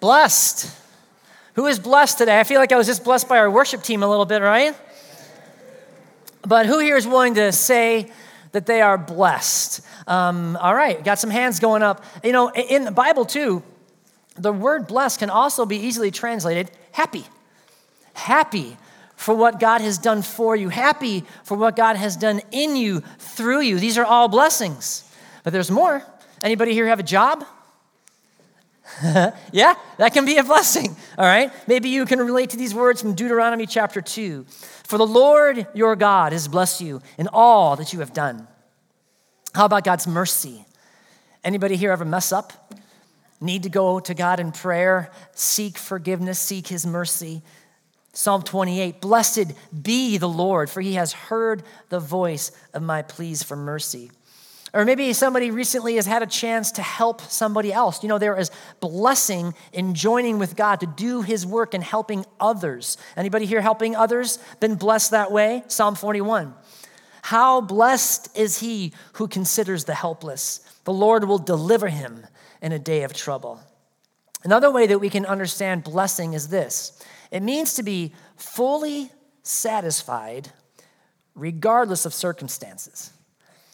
Blessed. Who is blessed today? I feel like I was just blessed by our worship team a little bit, right? But who here is willing to say that they are blessed? Um, all right, got some hands going up. You know, in the Bible too, the word blessed can also be easily translated happy. Happy for what God has done for you, happy for what God has done in you, through you. These are all blessings. But there's more. Anybody here have a job? yeah, that can be a blessing. All right. Maybe you can relate to these words from Deuteronomy chapter 2. For the Lord your God has blessed you in all that you have done. How about God's mercy? Anybody here ever mess up? Need to go to God in prayer, seek forgiveness, seek his mercy. Psalm 28 Blessed be the Lord, for he has heard the voice of my pleas for mercy. Or maybe somebody recently has had a chance to help somebody else. You know, there is blessing in joining with God to do his work and helping others. Anybody here helping others been blessed that way? Psalm 41. How blessed is he who considers the helpless. The Lord will deliver him in a day of trouble. Another way that we can understand blessing is this it means to be fully satisfied regardless of circumstances.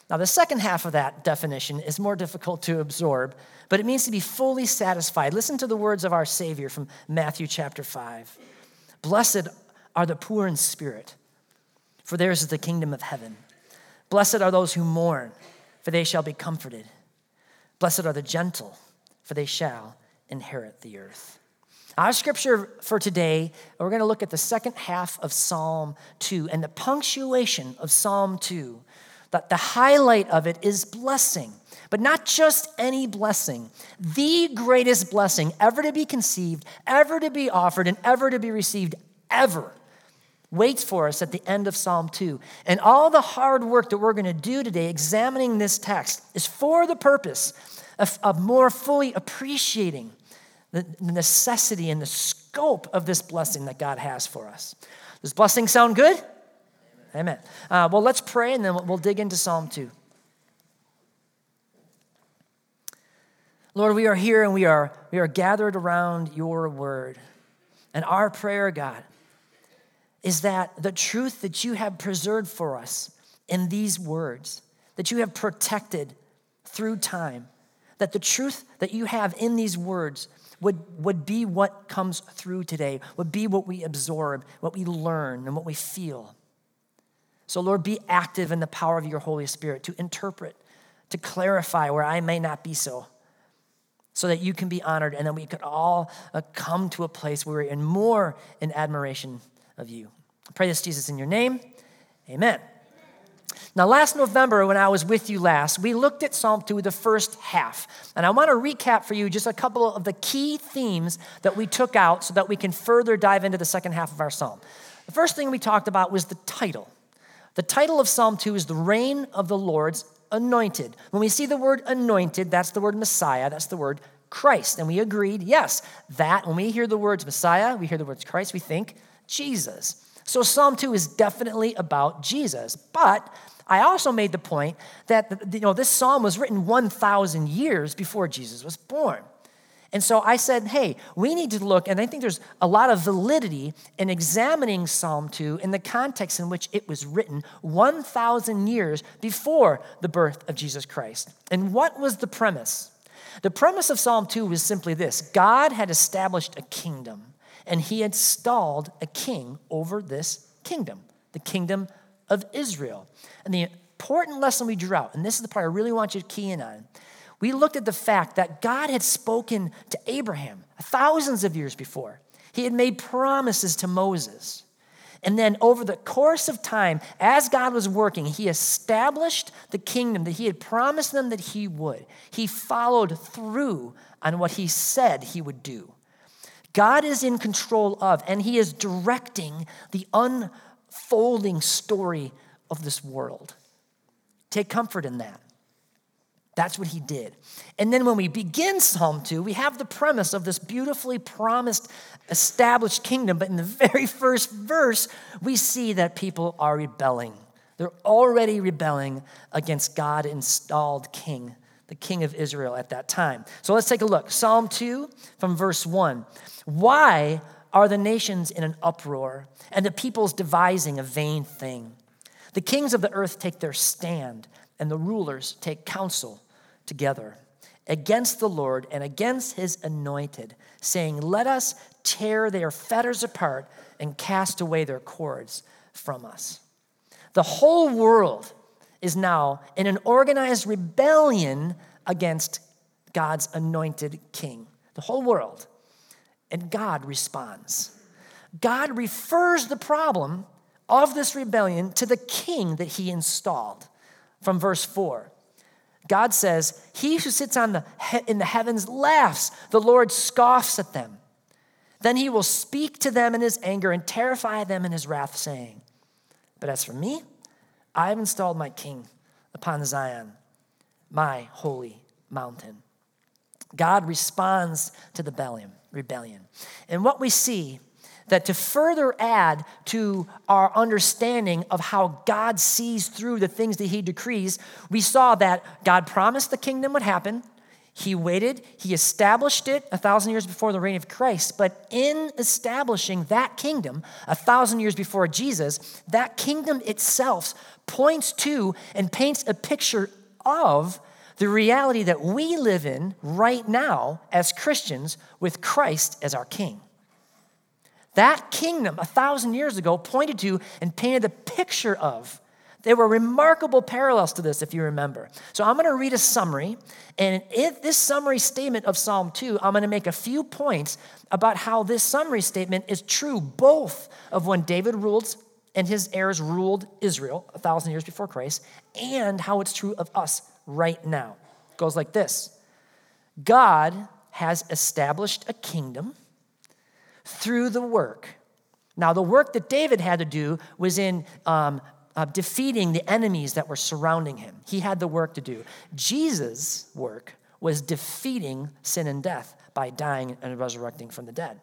Now, the second half of that definition is more difficult to absorb, but it means to be fully satisfied. Listen to the words of our Savior from Matthew chapter 5. Blessed are the poor in spirit, for theirs is the kingdom of heaven. Blessed are those who mourn, for they shall be comforted. Blessed are the gentle, for they shall inherit the earth. Our scripture for today, we're going to look at the second half of Psalm 2 and the punctuation of Psalm 2 but the highlight of it is blessing. But not just any blessing, the greatest blessing ever to be conceived, ever to be offered, and ever to be received, ever waits for us at the end of Psalm 2. And all the hard work that we're going to do today, examining this text, is for the purpose of, of more fully appreciating the necessity and the scope of this blessing that God has for us. Does blessing sound good? Amen. Uh, well, let's pray and then we'll dig into Psalm 2. Lord, we are here and we are, we are gathered around your word. And our prayer, God, is that the truth that you have preserved for us in these words, that you have protected through time, that the truth that you have in these words would, would be what comes through today, would be what we absorb, what we learn, and what we feel. So, Lord, be active in the power of your Holy Spirit to interpret, to clarify where I may not be so, so that you can be honored and that we could all uh, come to a place where we're in more in admiration of you. I pray this, Jesus, in your name. Amen. Now, last November, when I was with you last, we looked at Psalm 2, the first half. And I want to recap for you just a couple of the key themes that we took out so that we can further dive into the second half of our psalm. The first thing we talked about was the title. The title of Psalm 2 is The Reign of the Lord's Anointed. When we see the word anointed, that's the word Messiah, that's the word Christ. And we agreed, yes, that when we hear the words Messiah, we hear the words Christ, we think Jesus. So Psalm 2 is definitely about Jesus. But I also made the point that you know, this psalm was written 1,000 years before Jesus was born. And so I said, hey, we need to look, and I think there's a lot of validity in examining Psalm 2 in the context in which it was written 1,000 years before the birth of Jesus Christ. And what was the premise? The premise of Psalm 2 was simply this God had established a kingdom, and he had installed a king over this kingdom, the kingdom of Israel. And the important lesson we drew out, and this is the part I really want you to key in on, we looked at the fact that God had spoken to Abraham thousands of years before. He had made promises to Moses. And then, over the course of time, as God was working, He established the kingdom that He had promised them that He would. He followed through on what He said He would do. God is in control of, and He is directing the unfolding story of this world. Take comfort in that. That's what he did. And then when we begin Psalm 2, we have the premise of this beautifully promised, established kingdom. But in the very first verse, we see that people are rebelling. They're already rebelling against God installed king, the king of Israel at that time. So let's take a look. Psalm 2 from verse 1. Why are the nations in an uproar and the peoples devising a vain thing? The kings of the earth take their stand, and the rulers take counsel together against the Lord and against his anointed, saying, Let us tear their fetters apart and cast away their cords from us. The whole world is now in an organized rebellion against God's anointed king. The whole world. And God responds. God refers the problem of this rebellion to the king that he installed from verse 4. God says, He who sits on the he- in the heavens laughs, the Lord scoffs at them. Then he will speak to them in his anger and terrify them in his wrath, saying, But as for me, I have installed my king upon Zion, my holy mountain. God responds to the rebellion. And what we see that to further add to our understanding of how God sees through the things that he decrees, we saw that God promised the kingdom would happen. He waited, he established it a thousand years before the reign of Christ. But in establishing that kingdom, a thousand years before Jesus, that kingdom itself points to and paints a picture of the reality that we live in right now as Christians with Christ as our king. That kingdom, a thousand years ago, pointed to and painted the picture of. There were remarkable parallels to this, if you remember. So I'm going to read a summary. And in this summary statement of Psalm 2, I'm going to make a few points about how this summary statement is true both of when David ruled and his heirs ruled Israel a thousand years before Christ, and how it's true of us right now. It goes like this God has established a kingdom through the work. Now, the work that David had to do was in um, uh, defeating the enemies that were surrounding him. He had the work to do. Jesus' work was defeating sin and death by dying and resurrecting from the dead.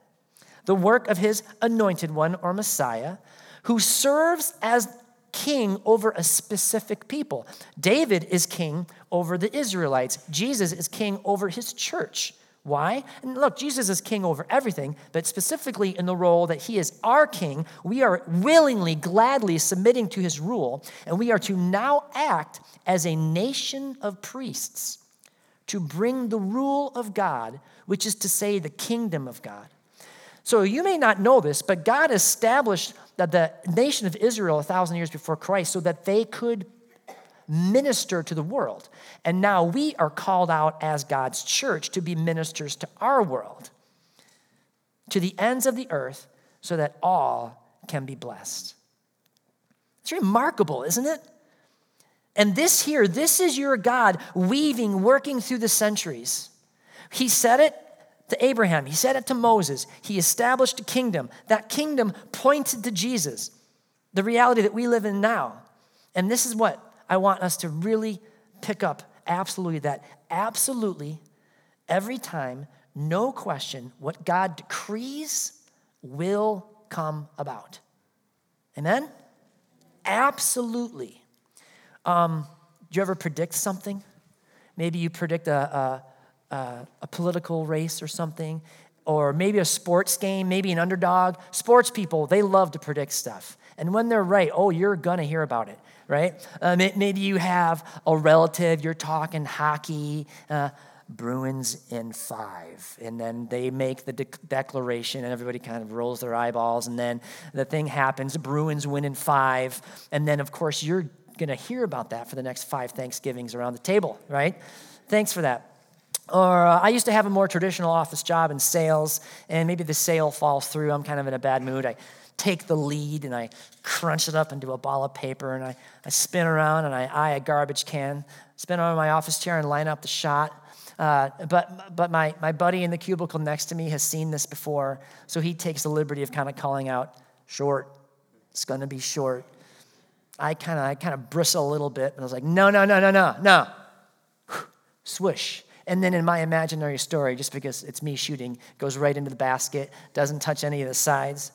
The work of his anointed one or Messiah, who serves as king over a specific people. David is king over the Israelites, Jesus is king over his church. Why? And look, Jesus is king over everything, but specifically in the role that he is our king, we are willingly, gladly submitting to his rule, and we are to now act as a nation of priests to bring the rule of God, which is to say, the kingdom of God. So you may not know this, but God established that the nation of Israel a thousand years before Christ so that they could minister to the world. And now we are called out as God's church to be ministers to our world, to the ends of the earth, so that all can be blessed. It's remarkable, isn't it? And this here, this is your God weaving, working through the centuries. He said it to Abraham, he said it to Moses. He established a kingdom. That kingdom pointed to Jesus, the reality that we live in now. And this is what I want us to really pick up absolutely that. Absolutely, every time, no question, what God decrees will come about. Amen? Absolutely. Um, do you ever predict something? Maybe you predict a, a, a, a political race or something, or maybe a sports game, maybe an underdog. Sports people, they love to predict stuff. And when they're right, oh, you're gonna hear about it right? Uh, maybe you have a relative, you're talking hockey, uh, Bruins in five. And then they make the de- declaration, and everybody kind of rolls their eyeballs, and then the thing happens Bruins win in five. And then, of course, you're going to hear about that for the next five Thanksgivings around the table, right? Thanks for that. Or uh, I used to have a more traditional office job in sales, and maybe the sale falls through. I'm kind of in a bad mood. I take the lead and I crunch it up into a ball of paper and I, I spin around and I eye a garbage can, spin on my office chair and line up the shot. Uh, but but my, my buddy in the cubicle next to me has seen this before, so he takes the liberty of kind of calling out, short, it's gonna be short. I kind of I kind of bristle a little bit, and I was like, no, no, no, no, no, no. Swish. And then in my imaginary story, just because it's me shooting, goes right into the basket, doesn't touch any of the sides.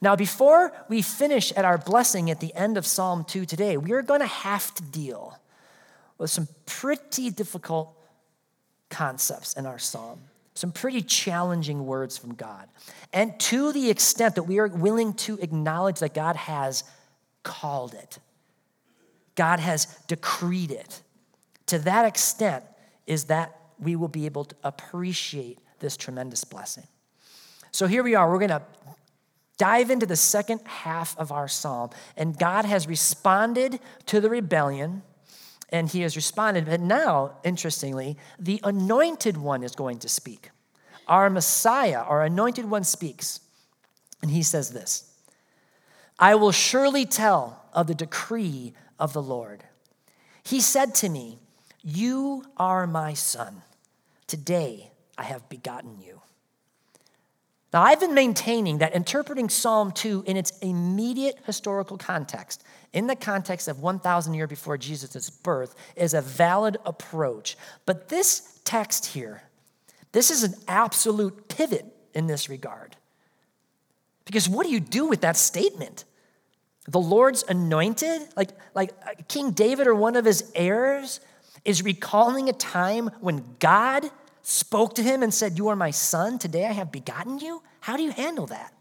Now, before we finish at our blessing at the end of Psalm 2 today, we are going to have to deal with some pretty difficult concepts in our psalm, some pretty challenging words from God. And to the extent that we are willing to acknowledge that God has called it, God has decreed it, to that extent is that we will be able to appreciate this tremendous blessing. So here we are. We're going to dive into the second half of our psalm. And God has responded to the rebellion, and he has responded. But now, interestingly, the anointed one is going to speak. Our Messiah, our anointed one, speaks. And he says this I will surely tell of the decree of the Lord. He said to me, You are my son. Today I have begotten you. Now, I've been maintaining that interpreting Psalm 2 in its immediate historical context, in the context of 1,000 years before Jesus' birth, is a valid approach. But this text here, this is an absolute pivot in this regard. Because what do you do with that statement? The Lord's anointed, like, like uh, King David or one of his heirs, is recalling a time when God spoke to him and said, You are my son, today I have begotten you? How do you handle that?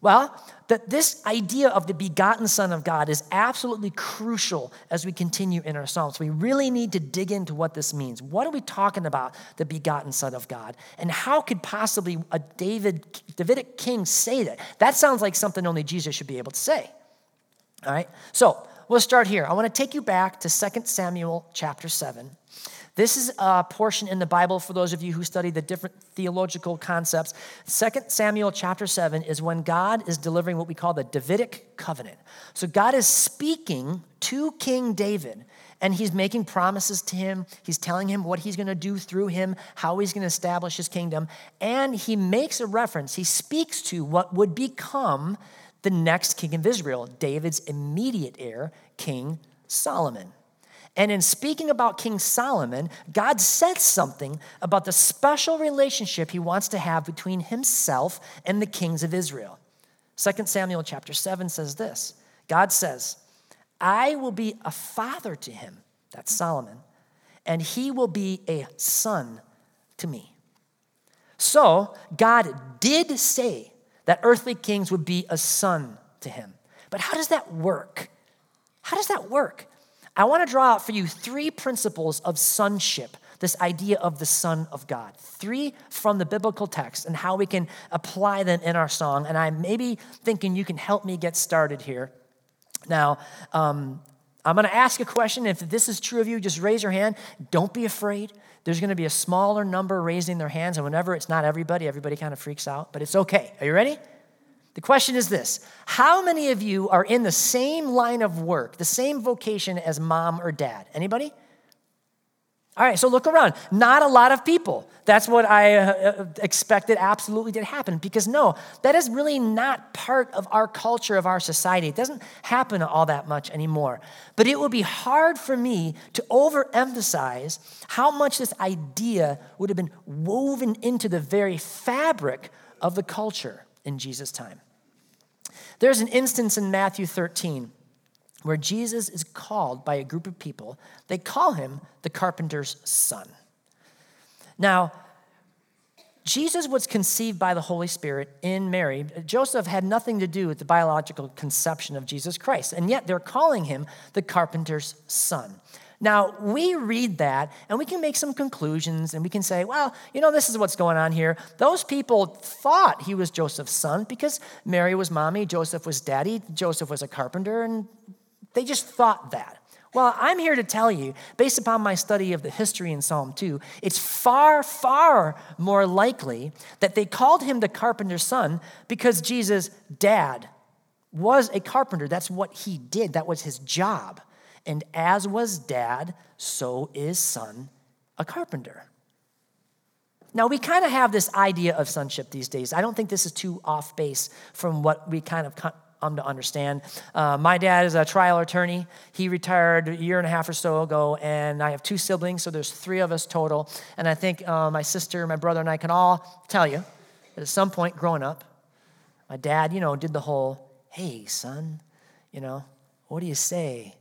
Well, that this idea of the begotten Son of God is absolutely crucial as we continue in our Psalms. We really need to dig into what this means. What are we talking about, the begotten Son of God? And how could possibly a David, Davidic king say that? That sounds like something only Jesus should be able to say. All right? So we'll start here. I want to take you back to 2 Samuel chapter 7. This is a portion in the Bible for those of you who study the different theological concepts. 2 Samuel chapter 7 is when God is delivering what we call the Davidic covenant. So God is speaking to King David and he's making promises to him. He's telling him what he's going to do through him, how he's going to establish his kingdom. And he makes a reference, he speaks to what would become the next king of Israel, David's immediate heir, King Solomon. And in speaking about King Solomon, God said something about the special relationship he wants to have between himself and the kings of Israel. 2 Samuel chapter 7 says this God says, I will be a father to him, that's Solomon, and he will be a son to me. So, God did say that earthly kings would be a son to him. But how does that work? How does that work? I want to draw out for you three principles of sonship, this idea of the Son of God. Three from the biblical text and how we can apply them in our song. And I'm maybe thinking you can help me get started here. Now, um, I'm going to ask a question. If this is true of you, just raise your hand. Don't be afraid. There's going to be a smaller number raising their hands. And whenever it's not everybody, everybody kind of freaks out, but it's okay. Are you ready? The question is this How many of you are in the same line of work, the same vocation as mom or dad? Anybody? All right, so look around. Not a lot of people. That's what I uh, uh, expected absolutely did happen because no, that is really not part of our culture, of our society. It doesn't happen all that much anymore. But it would be hard for me to overemphasize how much this idea would have been woven into the very fabric of the culture in Jesus' time. There's an instance in Matthew 13 where Jesus is called by a group of people. They call him the carpenter's son. Now, Jesus was conceived by the Holy Spirit in Mary. Joseph had nothing to do with the biological conception of Jesus Christ, and yet they're calling him the carpenter's son. Now, we read that and we can make some conclusions and we can say, well, you know, this is what's going on here. Those people thought he was Joseph's son because Mary was mommy, Joseph was daddy, Joseph was a carpenter, and they just thought that. Well, I'm here to tell you, based upon my study of the history in Psalm 2, it's far, far more likely that they called him the carpenter's son because Jesus' dad was a carpenter. That's what he did, that was his job. And as was dad, so is son a carpenter. Now, we kind of have this idea of sonship these days. I don't think this is too off base from what we kind of come to understand. Uh, my dad is a trial attorney. He retired a year and a half or so ago, and I have two siblings, so there's three of us total. And I think uh, my sister, my brother, and I can all tell you that at some point growing up, my dad, you know, did the whole, hey, son, you know, what do you say?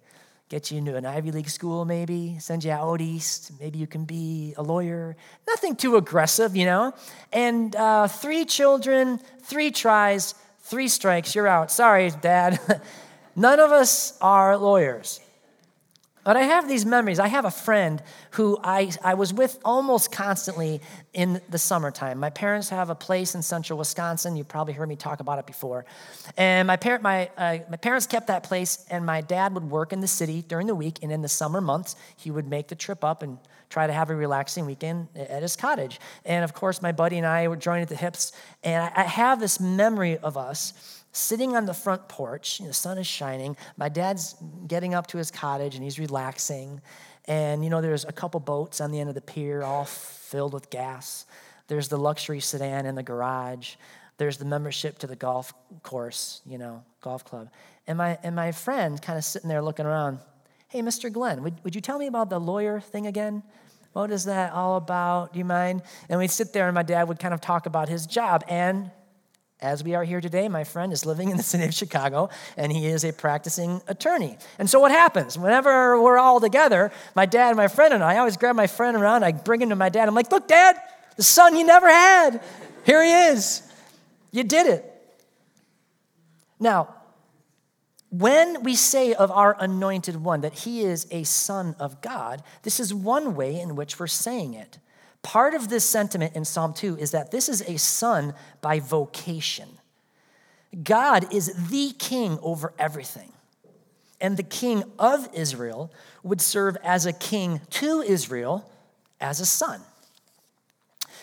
Get you into an Ivy League school, maybe, send you out east. Maybe you can be a lawyer. Nothing too aggressive, you know? And uh, three children, three tries, three strikes, you're out. Sorry, Dad. None of us are lawyers. But I have these memories. I have a friend who I, I was with almost constantly in the summertime. My parents have a place in central Wisconsin. You've probably heard me talk about it before. And my, parent, my, uh, my parents kept that place, and my dad would work in the city during the week. And in the summer months, he would make the trip up and try to have a relaxing weekend at his cottage. And of course, my buddy and I were joined at the hips. And I, I have this memory of us sitting on the front porch. the sun is shining. My dad's getting up to his cottage and he's relaxing. And, you know, there's a couple boats on the end of the pier, all filled with gas. There's the luxury sedan in the garage. There's the membership to the golf course, you know, golf club. And my, and my friend kind of sitting there looking around. Hey, Mr. Glenn, would, would you tell me about the lawyer thing again? What is that all about? Do you mind? And we'd sit there, and my dad would kind of talk about his job. And as we are here today, my friend is living in the city of Chicago and he is a practicing attorney. And so, what happens? Whenever we're all together, my dad, my friend, and I, I always grab my friend around, I bring him to my dad. I'm like, Look, dad, the son you never had, here he is. You did it. Now, when we say of our anointed one that he is a son of God, this is one way in which we're saying it. Part of this sentiment in Psalm 2 is that this is a son by vocation. God is the king over everything. And the king of Israel would serve as a king to Israel as a son.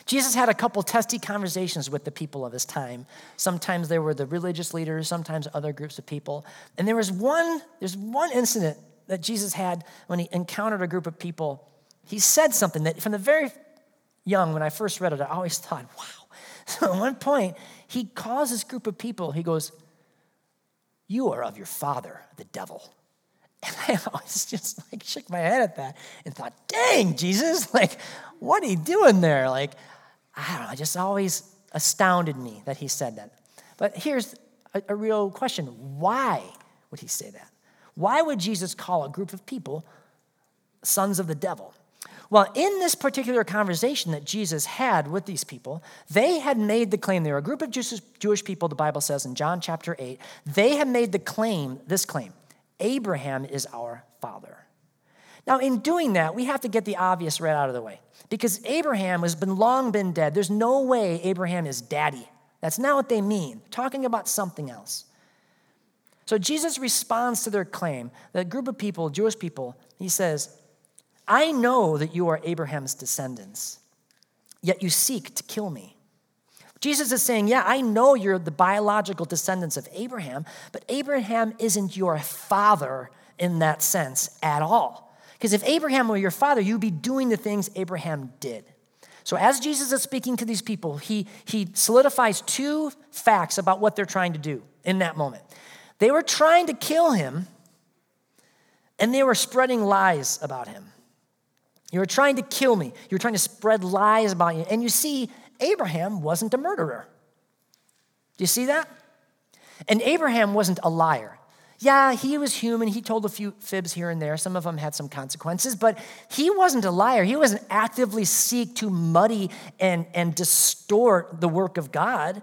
Jesus had a couple testy conversations with the people of his time. Sometimes they were the religious leaders, sometimes other groups of people. And there was one, there's one incident that Jesus had when he encountered a group of people. He said something that from the very young, when I first read it, I always thought, wow. So at one point, he calls this group of people, he goes, You are of your father, the devil. And I always just like shook my head at that and thought, dang, Jesus, like, what are you doing there? Like, I don't know, it just always astounded me that he said that. But here's a, a real question why would he say that? Why would Jesus call a group of people sons of the devil? Well, in this particular conversation that Jesus had with these people, they had made the claim, they were a group of Jewish people, the Bible says in John chapter 8, they had made the claim, this claim Abraham is our father. Now, in doing that, we have to get the obvious right out of the way because Abraham has been long been dead. There's no way Abraham is daddy. That's not what they mean. Talking about something else. So Jesus responds to their claim. The group of people, Jewish people, he says, I know that you are Abraham's descendants, yet you seek to kill me. Jesus is saying, Yeah, I know you're the biological descendants of Abraham, but Abraham isn't your father in that sense at all. Because if Abraham were your father, you'd be doing the things Abraham did. So, as Jesus is speaking to these people, he, he solidifies two facts about what they're trying to do in that moment. They were trying to kill him, and they were spreading lies about him. You were trying to kill me. You were trying to spread lies about you. And you see, Abraham wasn't a murderer. Do you see that? And Abraham wasn't a liar. Yeah, he was human. He told a few fibs here and there. Some of them had some consequences, but he wasn't a liar. He wasn't actively seek to muddy and, and distort the work of God.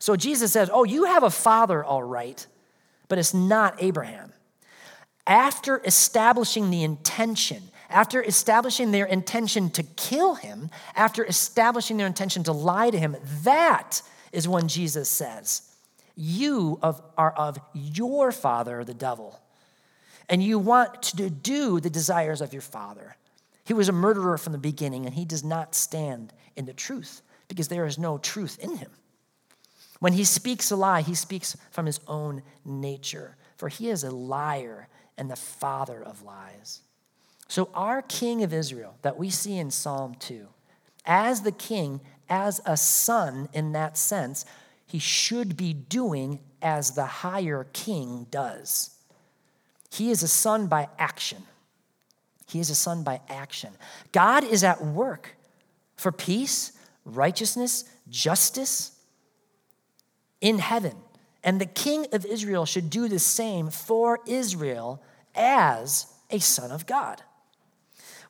So Jesus says, Oh, you have a father, all right, but it's not Abraham. After establishing the intention after establishing their intention to kill him, after establishing their intention to lie to him, that is when Jesus says, You of, are of your father, the devil, and you want to do the desires of your father. He was a murderer from the beginning, and he does not stand in the truth because there is no truth in him. When he speaks a lie, he speaks from his own nature, for he is a liar and the father of lies. So, our king of Israel that we see in Psalm 2, as the king, as a son in that sense, he should be doing as the higher king does. He is a son by action. He is a son by action. God is at work for peace, righteousness, justice in heaven. And the king of Israel should do the same for Israel as a son of God.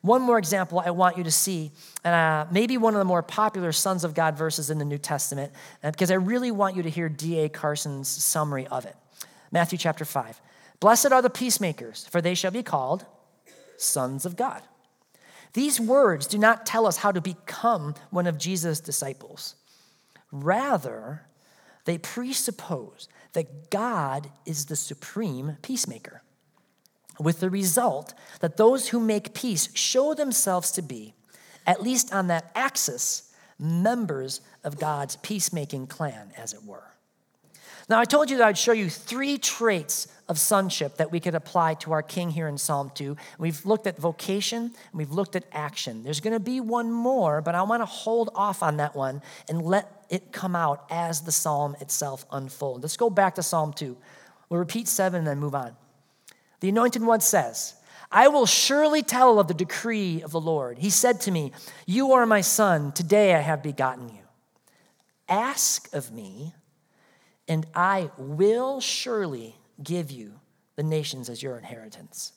One more example I want you to see, uh, maybe one of the more popular sons of God verses in the New Testament, uh, because I really want you to hear D.A. Carson's summary of it. Matthew chapter 5. Blessed are the peacemakers, for they shall be called sons of God. These words do not tell us how to become one of Jesus' disciples. Rather, they presuppose that God is the supreme peacemaker, with the result that those who make peace show themselves to be, at least on that axis, members of God's peacemaking clan, as it were. Now, I told you that I'd show you three traits of sonship that we could apply to our king here in Psalm 2. We've looked at vocation and we've looked at action. There's going to be one more, but I want to hold off on that one and let it come out as the psalm itself unfolds. Let's go back to Psalm 2. We'll repeat seven and then move on. The anointed one says, I will surely tell of the decree of the Lord. He said to me, You are my son, today I have begotten you. Ask of me, and I will surely give you the nations as your inheritance,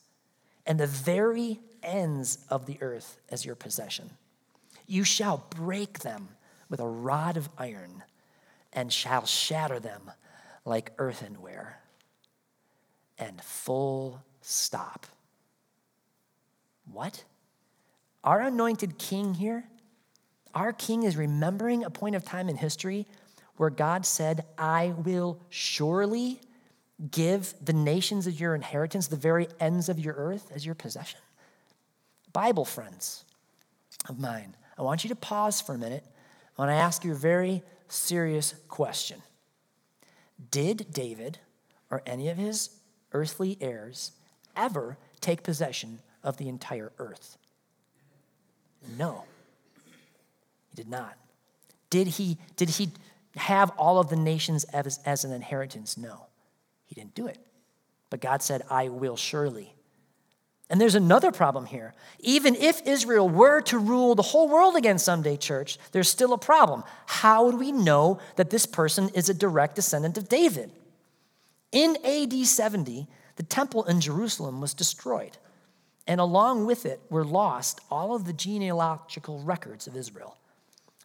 and the very ends of the earth as your possession. You shall break them with a rod of iron, and shall shatter them like earthenware. And full stop. What? Our anointed king here, our king is remembering a point of time in history where God said, I will surely give the nations as your inheritance, the very ends of your earth as your possession? Bible friends of mine, I want you to pause for a minute. I want to ask you a very serious question. Did David or any of his earthly heirs ever take possession of the entire earth? No, he did not. Did he, did he have all of the nations as, as an inheritance? No. He didn't do it. But God said, I will surely. And there's another problem here. Even if Israel were to rule the whole world again someday, church, there's still a problem. How would we know that this person is a direct descendant of David? In AD 70, the temple in Jerusalem was destroyed. And along with it were lost all of the genealogical records of Israel.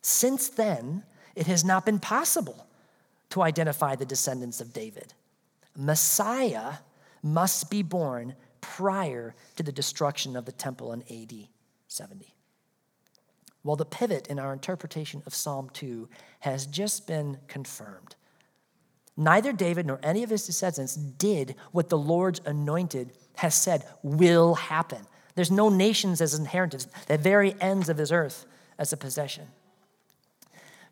Since then, it has not been possible to identify the descendants of David. Messiah must be born prior to the destruction of the temple in AD 70. Well, the pivot in our interpretation of Psalm 2 has just been confirmed. Neither David nor any of his descendants did what the Lord's anointed has said will happen. There's no nations as inheritance, the very ends of his earth as a possession.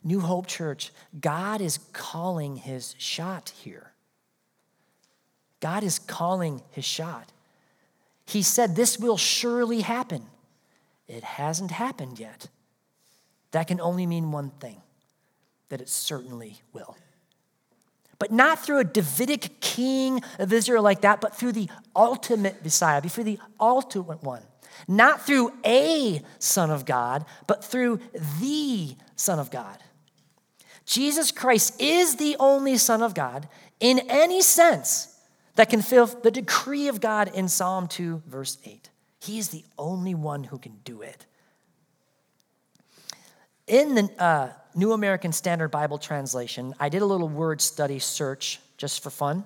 New Hope Church, God is calling his shot here. God is calling his shot. He said, This will surely happen. It hasn't happened yet. That can only mean one thing that it certainly will. But not through a Davidic king of Israel like that, but through the ultimate Messiah, through the ultimate one. Not through a Son of God, but through the Son of God. Jesus Christ is the only Son of God in any sense that can fill the decree of God in Psalm 2, verse 8. He is the only one who can do it. In the uh, New American Standard Bible Translation, I did a little word study search just for fun.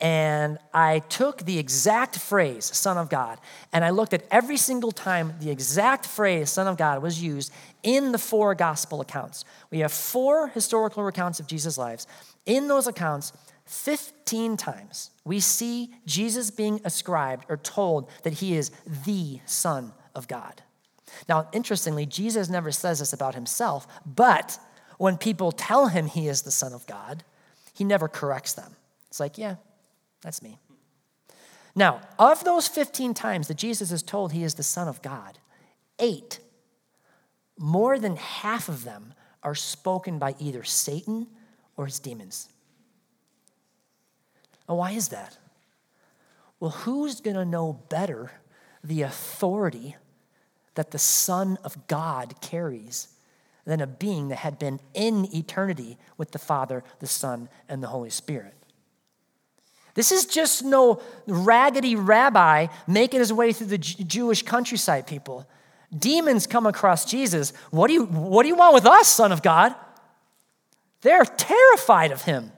And I took the exact phrase, Son of God, and I looked at every single time the exact phrase, Son of God, was used in the four gospel accounts. We have four historical accounts of Jesus' lives. In those accounts, 15 times we see Jesus being ascribed or told that he is the Son of God. Now, interestingly, Jesus never says this about himself, but when people tell him he is the Son of God, he never corrects them. It's like, yeah, that's me. Now, of those 15 times that Jesus is told he is the Son of God, eight, more than half of them are spoken by either Satan or his demons. Now, why is that? Well, who's going to know better the authority that the Son of God carries than a being that had been in eternity with the Father, the Son, and the Holy Spirit? This is just no raggedy rabbi making his way through the Jewish countryside, people. Demons come across Jesus. What do you, what do you want with us, Son of God? They're terrified of him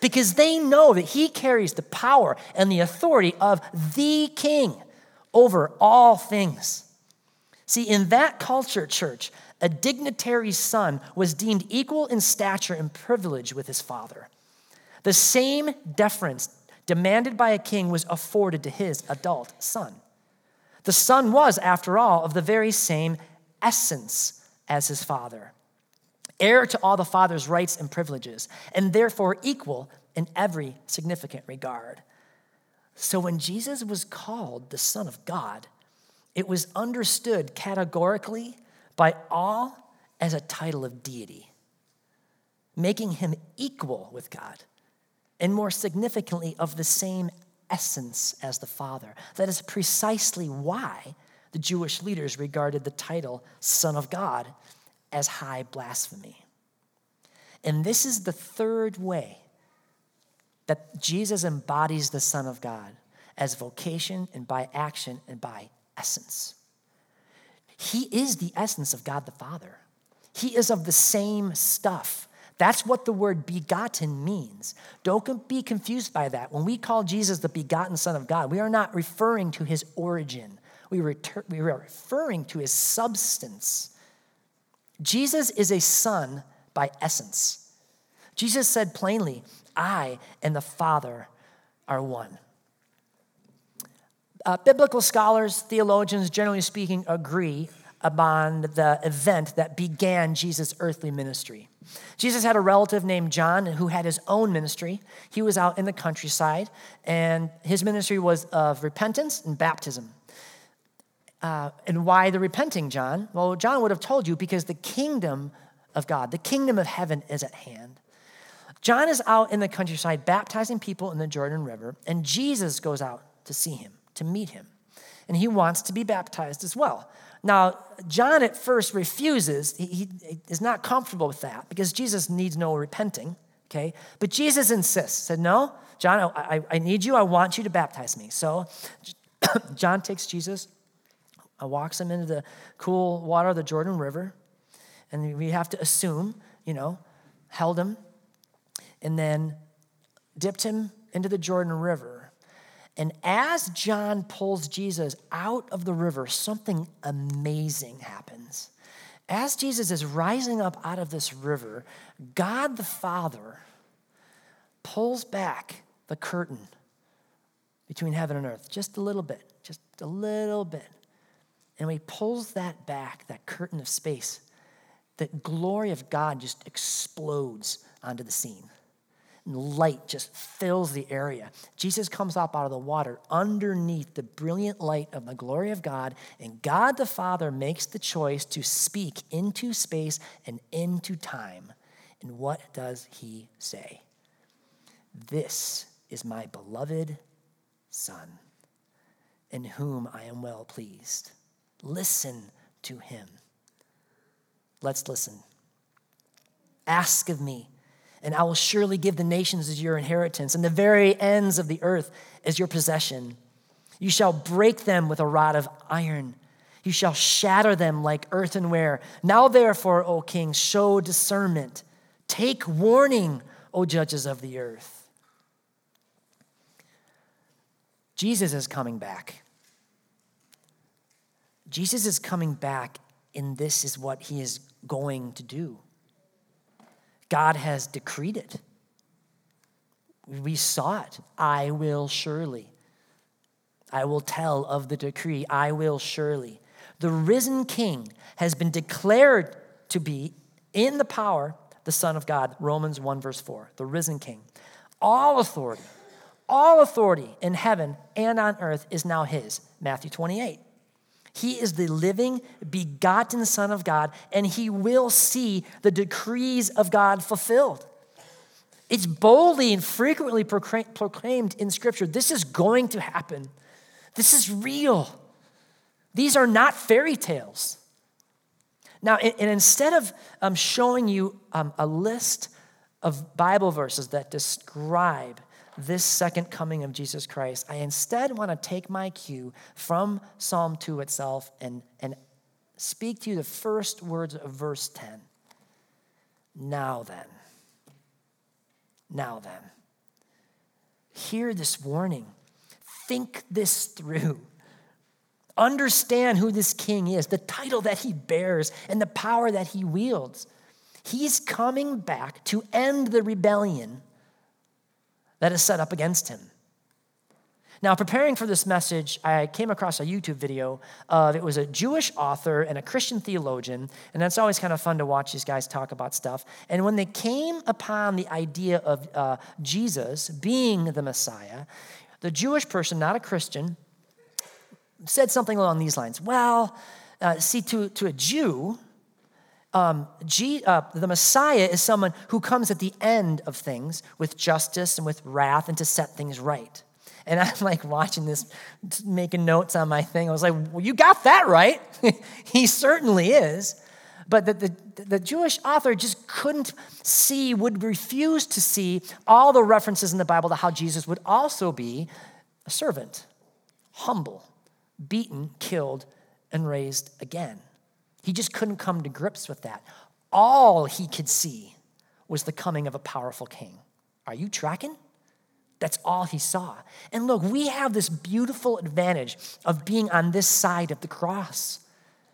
because they know that he carries the power and the authority of the king over all things. See, in that culture, church, a dignitary's son was deemed equal in stature and privilege with his father. The same deference demanded by a king was afforded to his adult son. The son was, after all, of the very same essence as his father, heir to all the father's rights and privileges, and therefore equal in every significant regard. So when Jesus was called the Son of God, it was understood categorically by all as a title of deity, making him equal with God, and more significantly, of the same essence as the Father. That is precisely why the Jewish leaders regarded the title Son of God as high blasphemy. And this is the third way that Jesus embodies the Son of God as vocation and by action and by essence. He is the essence of God the Father. He is of the same stuff. That's what the word begotten means. Don't be confused by that. When we call Jesus the begotten Son of God, we are not referring to his origin, we, retur- we are referring to his substance. Jesus is a son by essence. Jesus said plainly, I and the Father are one. Uh, biblical scholars, theologians, generally speaking, agree upon the event that began Jesus' earthly ministry. Jesus had a relative named John who had his own ministry. He was out in the countryside, and his ministry was of repentance and baptism. Uh, and why the repenting, John? Well, John would have told you because the kingdom of God, the kingdom of heaven is at hand. John is out in the countryside baptizing people in the Jordan River, and Jesus goes out to see him, to meet him. And he wants to be baptized as well. Now, John at first refuses. He, he, is not comfortable with that because Jesus needs no repenting, okay? But Jesus insists, said, No, John, I, I need you. I want you to baptize me. So John takes Jesus, uh, walks him into the cool water of the Jordan River, and we have to assume, you know, held him and then dipped him into the Jordan River. And as John pulls Jesus out of the river, something amazing happens. As Jesus is rising up out of this river, God the Father pulls back the curtain between heaven and earth just a little bit, just a little bit. And when he pulls that back, that curtain of space, the glory of God just explodes onto the scene light just fills the area. Jesus comes up out of the water underneath the brilliant light of the glory of God, and God the Father makes the choice to speak into space and into time. And what does he say? This is my beloved Son, in whom I am well pleased. Listen to him. Let's listen. Ask of me and I will surely give the nations as your inheritance, and the very ends of the earth as your possession. You shall break them with a rod of iron. You shall shatter them like earthenware. Now, therefore, O king, show discernment. Take warning, O judges of the earth. Jesus is coming back. Jesus is coming back, and this is what he is going to do. God has decreed it. We saw it. I will surely. I will tell of the decree. I will surely. The risen king has been declared to be in the power, the Son of God. Romans 1, verse 4. The risen king. All authority, all authority in heaven and on earth is now his. Matthew 28. He is the living, begotten Son of God, and he will see the decrees of God fulfilled. It's boldly and frequently proclaimed in Scripture this is going to happen. This is real. These are not fairy tales. Now, and instead of um, showing you um, a list of Bible verses that describe this second coming of Jesus Christ, I instead want to take my cue from Psalm 2 itself and, and speak to you the first words of verse 10. Now then. Now then. Hear this warning. Think this through. Understand who this king is, the title that he bears, and the power that he wields. He's coming back to end the rebellion that is set up against him. Now, preparing for this message, I came across a YouTube video of it was a Jewish author and a Christian theologian, and that's always kind of fun to watch these guys talk about stuff. And when they came upon the idea of uh, Jesus being the Messiah, the Jewish person, not a Christian, said something along these lines. Well, uh, see, to, to a Jew, um, G, uh, the Messiah is someone who comes at the end of things with justice and with wrath and to set things right. And I'm like watching this, making notes on my thing. I was like, well, you got that right. he certainly is. But the, the, the, Jewish author just couldn't see, would refuse to see all the references in the Bible to how Jesus would also be a servant, humble, beaten, killed, and raised again. He just couldn't come to grips with that. All he could see was the coming of a powerful king. Are you tracking? That's all he saw. And look, we have this beautiful advantage of being on this side of the cross.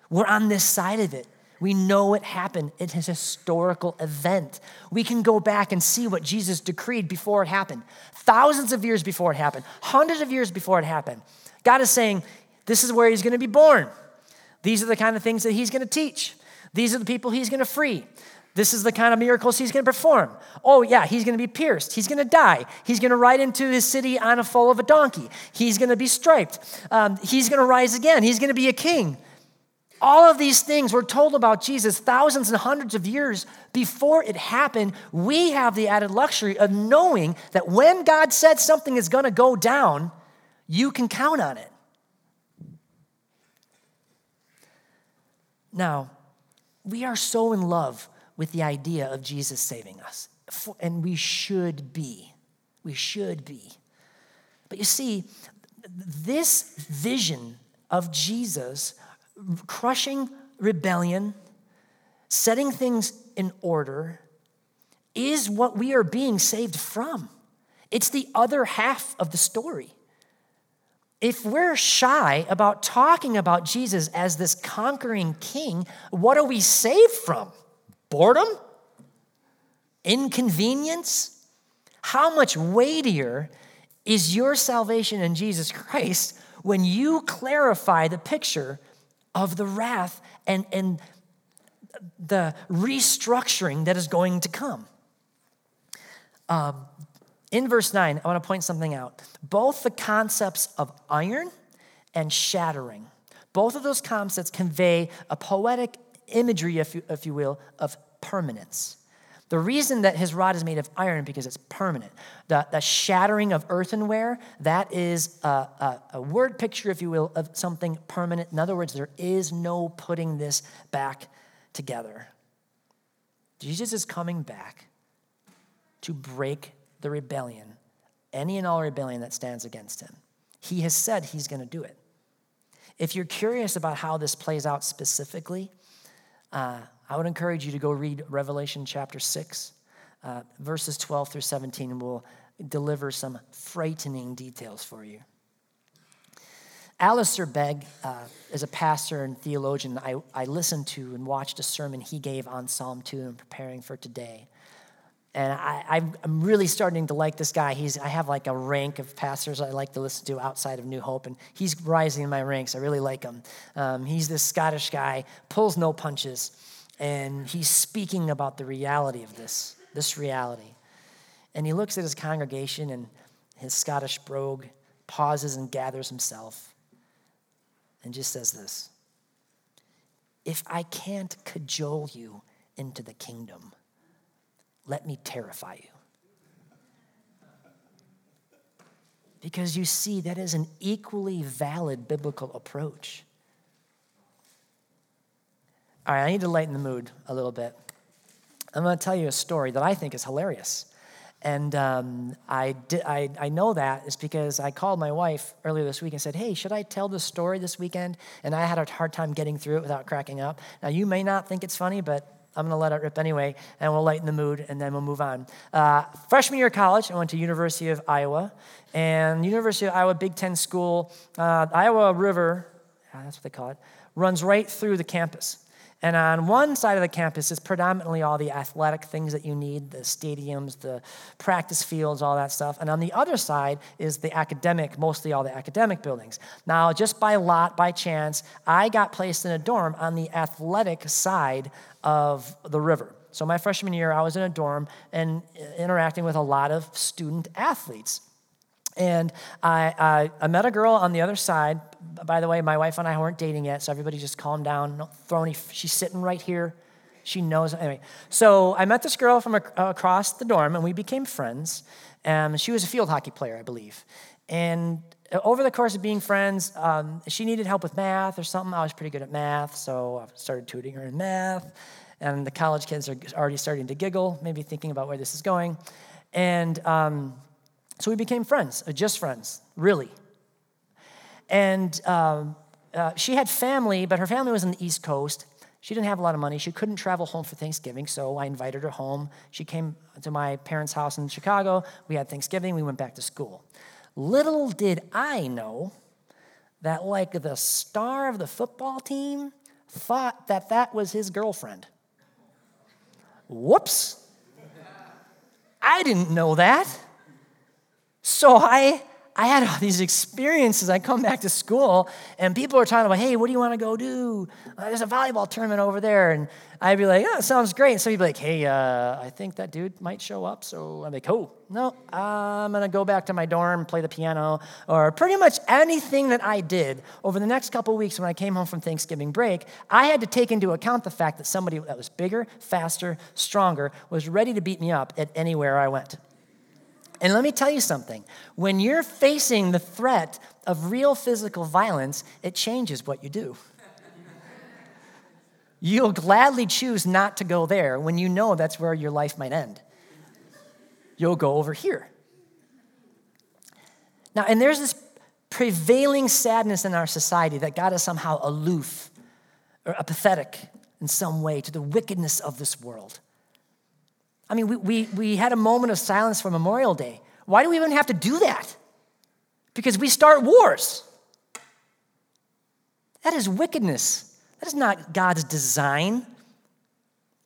We're on this side of it. We know it happened. It's a historical event. We can go back and see what Jesus decreed before it happened. Thousands of years before it happened, hundreds of years before it happened. God is saying, This is where he's going to be born. These are the kind of things that he's going to teach. These are the people he's going to free. This is the kind of miracles he's going to perform. Oh, yeah, he's going to be pierced. He's going to die. He's going to ride into his city on a foal of a donkey. He's going to be striped. Um, he's going to rise again. He's going to be a king. All of these things were told about Jesus thousands and hundreds of years before it happened. We have the added luxury of knowing that when God said something is going to go down, you can count on it. Now, we are so in love with the idea of Jesus saving us, and we should be. We should be. But you see, this vision of Jesus crushing rebellion, setting things in order, is what we are being saved from. It's the other half of the story if we're shy about talking about Jesus as this conquering king, what are we saved from? Boredom? Inconvenience? How much weightier is your salvation in Jesus Christ when you clarify the picture of the wrath and, and the restructuring that is going to come? Um, in verse 9, I want to point something out. Both the concepts of iron and shattering, both of those concepts convey a poetic imagery, if you, if you will, of permanence. The reason that his rod is made of iron because it's permanent. The, the shattering of earthenware, that is a, a, a word picture, if you will, of something permanent. In other words, there is no putting this back together. Jesus is coming back to break the rebellion, any and all rebellion that stands against him. He has said he's going to do it. If you're curious about how this plays out specifically, uh, I would encourage you to go read Revelation chapter 6, uh, verses 12 through 17, and we'll deliver some frightening details for you. Alistair Begg uh, is a pastor and theologian I, I listened to and watched a sermon he gave on Psalm 2 and preparing for today. And I, am really starting to like this guy. He's, I have like a rank of pastors I like to listen to outside of New Hope, and he's rising in my ranks. I really like him. Um, he's this Scottish guy, pulls no punches, and he's speaking about the reality of this, this reality. And he looks at his congregation, and his Scottish brogue pauses and gathers himself and just says this If I can't cajole you into the kingdom, let me terrify you. Because you see, that is an equally valid biblical approach. All right, I need to lighten the mood a little bit. I'm going to tell you a story that I think is hilarious. And um, I, I, I know that is because I called my wife earlier this week and said, Hey, should I tell this story this weekend? And I had a hard time getting through it without cracking up. Now, you may not think it's funny, but I'm going to let it rip anyway, and we'll lighten the mood, and then we'll move on. Uh, freshman year of college, I went to University of Iowa, and University of Iowa Big Ten school, uh, Iowa River, that's what they call it, runs right through the campus. And on one side of the campus is predominantly all the athletic things that you need the stadiums, the practice fields, all that stuff. And on the other side is the academic, mostly all the academic buildings. Now, just by lot, by chance, I got placed in a dorm on the athletic side of the river. So, my freshman year, I was in a dorm and interacting with a lot of student athletes. And I, I, I, met a girl on the other side. By the way, my wife and I weren't dating yet, so everybody just calm down. Don't throw any, she's sitting right here. She knows. Anyway, so I met this girl from across the dorm, and we became friends. Um, she was a field hockey player, I believe. And over the course of being friends, um, she needed help with math or something. I was pretty good at math, so I started tutoring her in math. And the college kids are already starting to giggle, maybe thinking about where this is going. And um, so we became friends, uh, just friends, really. And um, uh, she had family, but her family was on the East Coast. She didn't have a lot of money. She couldn't travel home for Thanksgiving, so I invited her home. She came to my parents' house in Chicago. We had Thanksgiving. We went back to school. Little did I know that, like the star of the football team, thought that that was his girlfriend. Whoops. I didn't know that. So I, I had all these experiences. I come back to school, and people are talking about, hey, what do you want to go do? Uh, there's a volleyball tournament over there. And I'd be like, oh, sounds great. And somebody'd be like, hey, uh, I think that dude might show up. So I'm like, oh, no, I'm going to go back to my dorm, play the piano, or pretty much anything that I did over the next couple weeks when I came home from Thanksgiving break. I had to take into account the fact that somebody that was bigger, faster, stronger was ready to beat me up at anywhere I went. And let me tell you something when you're facing the threat of real physical violence, it changes what you do. You'll gladly choose not to go there when you know that's where your life might end. You'll go over here. Now, and there's this prevailing sadness in our society that God is somehow aloof or apathetic in some way to the wickedness of this world. I mean, we, we, we had a moment of silence for Memorial Day. Why do we even have to do that? Because we start wars. That is wickedness. That is not God's design.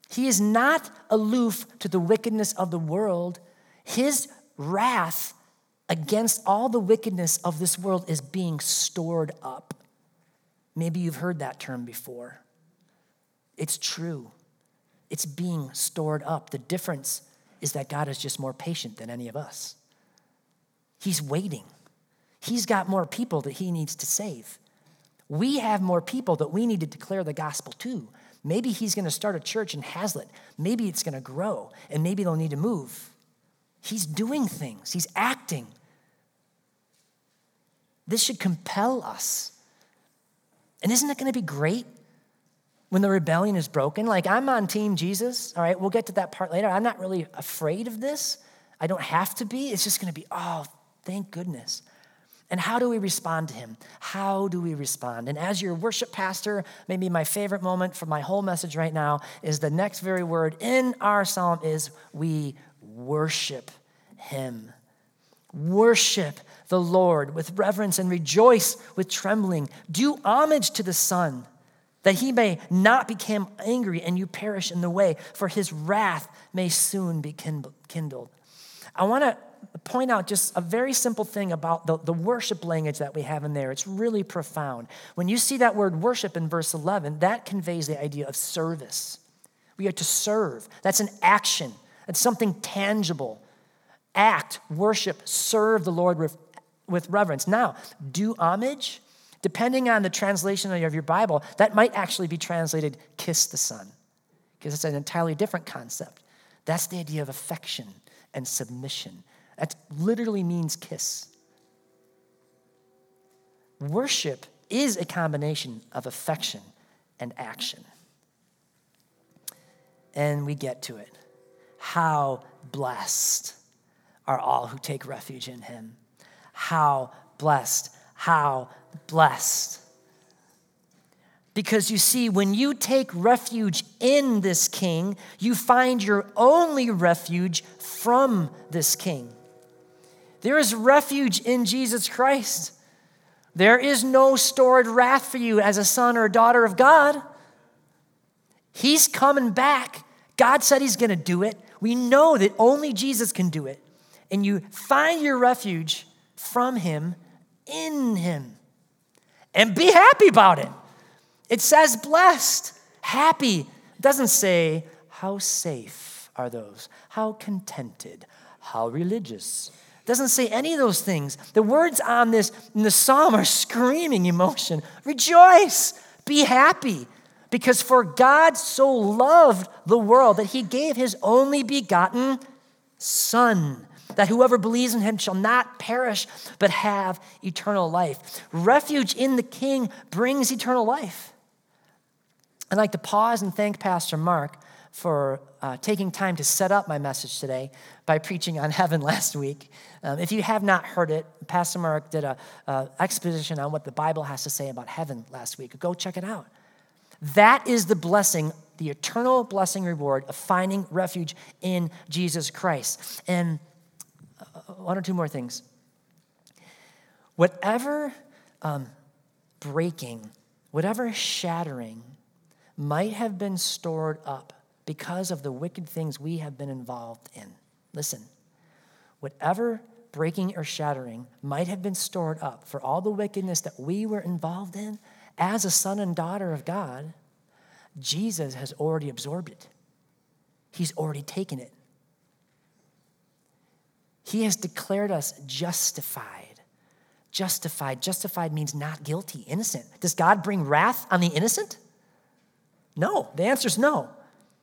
He is not aloof to the wickedness of the world. His wrath against all the wickedness of this world is being stored up. Maybe you've heard that term before. It's true it's being stored up. The difference is that God is just more patient than any of us. He's waiting. He's got more people that he needs to save. We have more people that we need to declare the gospel to. Maybe he's going to start a church in Haslet. Maybe it's going to grow, and maybe they'll need to move. He's doing things, he's acting. This should compel us. And isn't it going to be great when the rebellion is broken. Like, I'm on Team Jesus. All right, we'll get to that part later. I'm not really afraid of this. I don't have to be. It's just going to be, oh, thank goodness. And how do we respond to him? How do we respond? And as your worship pastor, maybe my favorite moment for my whole message right now is the next very word in our psalm is we worship him. Worship the Lord with reverence and rejoice with trembling. Do homage to the Son that he may not become angry and you perish in the way, for his wrath may soon be kindled. I want to point out just a very simple thing about the, the worship language that we have in there. It's really profound. When you see that word worship in verse 11, that conveys the idea of service. We are to serve, that's an action, it's something tangible. Act, worship, serve the Lord with, with reverence. Now, do homage Depending on the translation of your Bible, that might actually be translated kiss the Son, because it's an entirely different concept. That's the idea of affection and submission. That literally means kiss. Worship is a combination of affection and action. And we get to it. How blessed are all who take refuge in him. How blessed, how blessed. Because you see, when you take refuge in this king, you find your only refuge from this king. There is refuge in Jesus Christ. There is no stored wrath for you as a son or a daughter of God. He's coming back. God said He's going to do it. We know that only Jesus can do it. And you find your refuge from Him in Him. And be happy about it. It says blessed, happy. It doesn't say how safe are those, how contented, how religious. It doesn't say any of those things. The words on this in the psalm are screaming emotion. Rejoice, be happy, because for God so loved the world that he gave his only begotten Son, that whoever believes in him shall not perish, but have eternal life. Refuge in the King brings eternal life. I'd like to pause and thank Pastor Mark for uh, taking time to set up my message today by preaching on heaven last week. Um, if you have not heard it, Pastor Mark did an exposition on what the Bible has to say about heaven last week. Go check it out. That is the blessing, the eternal blessing reward of finding refuge in Jesus Christ. And one or two more things. Whatever um, breaking, whatever shattering might have been stored up because of the wicked things we have been involved in. Listen, whatever breaking or shattering might have been stored up for all the wickedness that we were involved in as a son and daughter of God, Jesus has already absorbed it. He's already taken it. He has declared us justified. Justified. Justified means not guilty, innocent. Does God bring wrath on the innocent? No. The answer is no.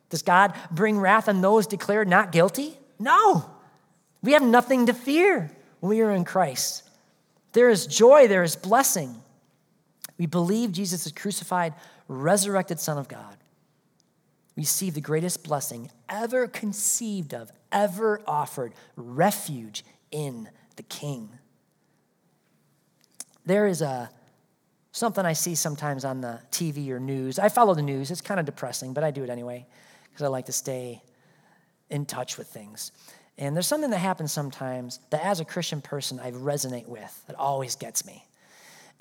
Does God bring wrath on those declared not guilty? No. We have nothing to fear when we are in Christ. There is joy, there is blessing. We believe Jesus is crucified, resurrected Son of God. Receive the greatest blessing ever conceived of, ever offered refuge in the King. There is a something I see sometimes on the TV or news. I follow the news, it's kind of depressing, but I do it anyway because I like to stay in touch with things. And there's something that happens sometimes that, as a Christian person, I resonate with that always gets me.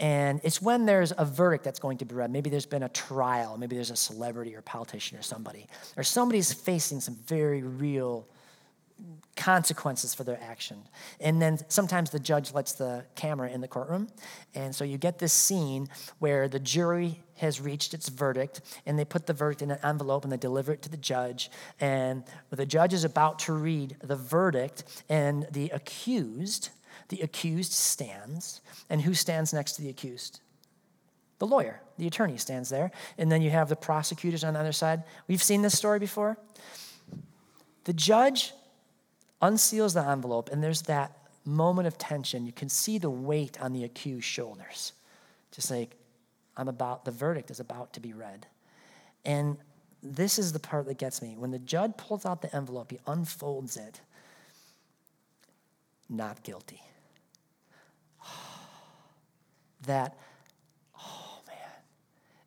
And it's when there's a verdict that's going to be read. Maybe there's been a trial, maybe there's a celebrity or politician or somebody, or somebody's facing some very real consequences for their action. And then sometimes the judge lets the camera in the courtroom. And so you get this scene where the jury has reached its verdict and they put the verdict in an envelope and they deliver it to the judge. And the judge is about to read the verdict, and the accused, the accused stands. And who stands next to the accused? The lawyer, the attorney stands there. And then you have the prosecutors on the other side. We've seen this story before. The judge unseals the envelope, and there's that moment of tension. You can see the weight on the accused's shoulders. Just like, I'm about, the verdict is about to be read. And this is the part that gets me. When the judge pulls out the envelope, he unfolds it. Not guilty. That, oh man.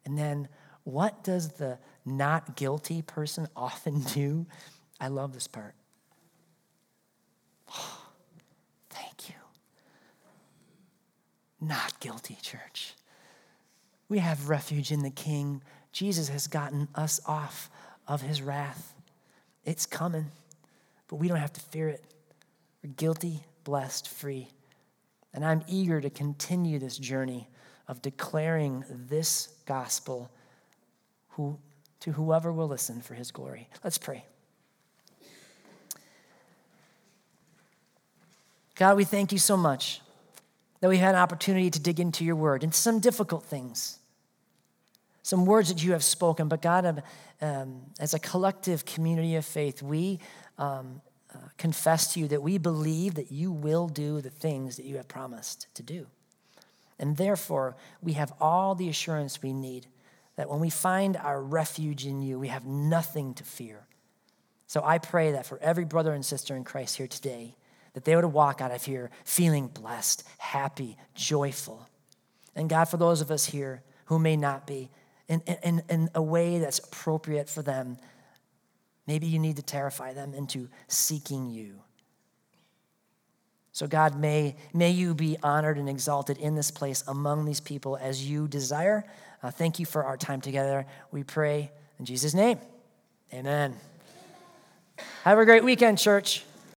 And then what does the not guilty person often do? I love this part. Thank you. Not guilty, church. We have refuge in the King. Jesus has gotten us off of his wrath. It's coming, but we don't have to fear it. We're guilty, blessed, free. And I'm eager to continue this journey of declaring this gospel who, to whoever will listen for his glory. Let's pray. God, we thank you so much that we had an opportunity to dig into your word and some difficult things, some words that you have spoken. But God, um, um as a collective community of faith, we um, uh, confess to you that we believe that you will do the things that you have promised to do. And therefore, we have all the assurance we need that when we find our refuge in you, we have nothing to fear. So I pray that for every brother and sister in Christ here today, that they would walk out of here feeling blessed, happy, joyful. And God, for those of us here who may not be, in, in, in a way that's appropriate for them, maybe you need to terrify them into seeking you. So, God, may, may you be honored and exalted in this place among these people as you desire. Uh, thank you for our time together. We pray in Jesus' name. Amen. Have a great weekend, church.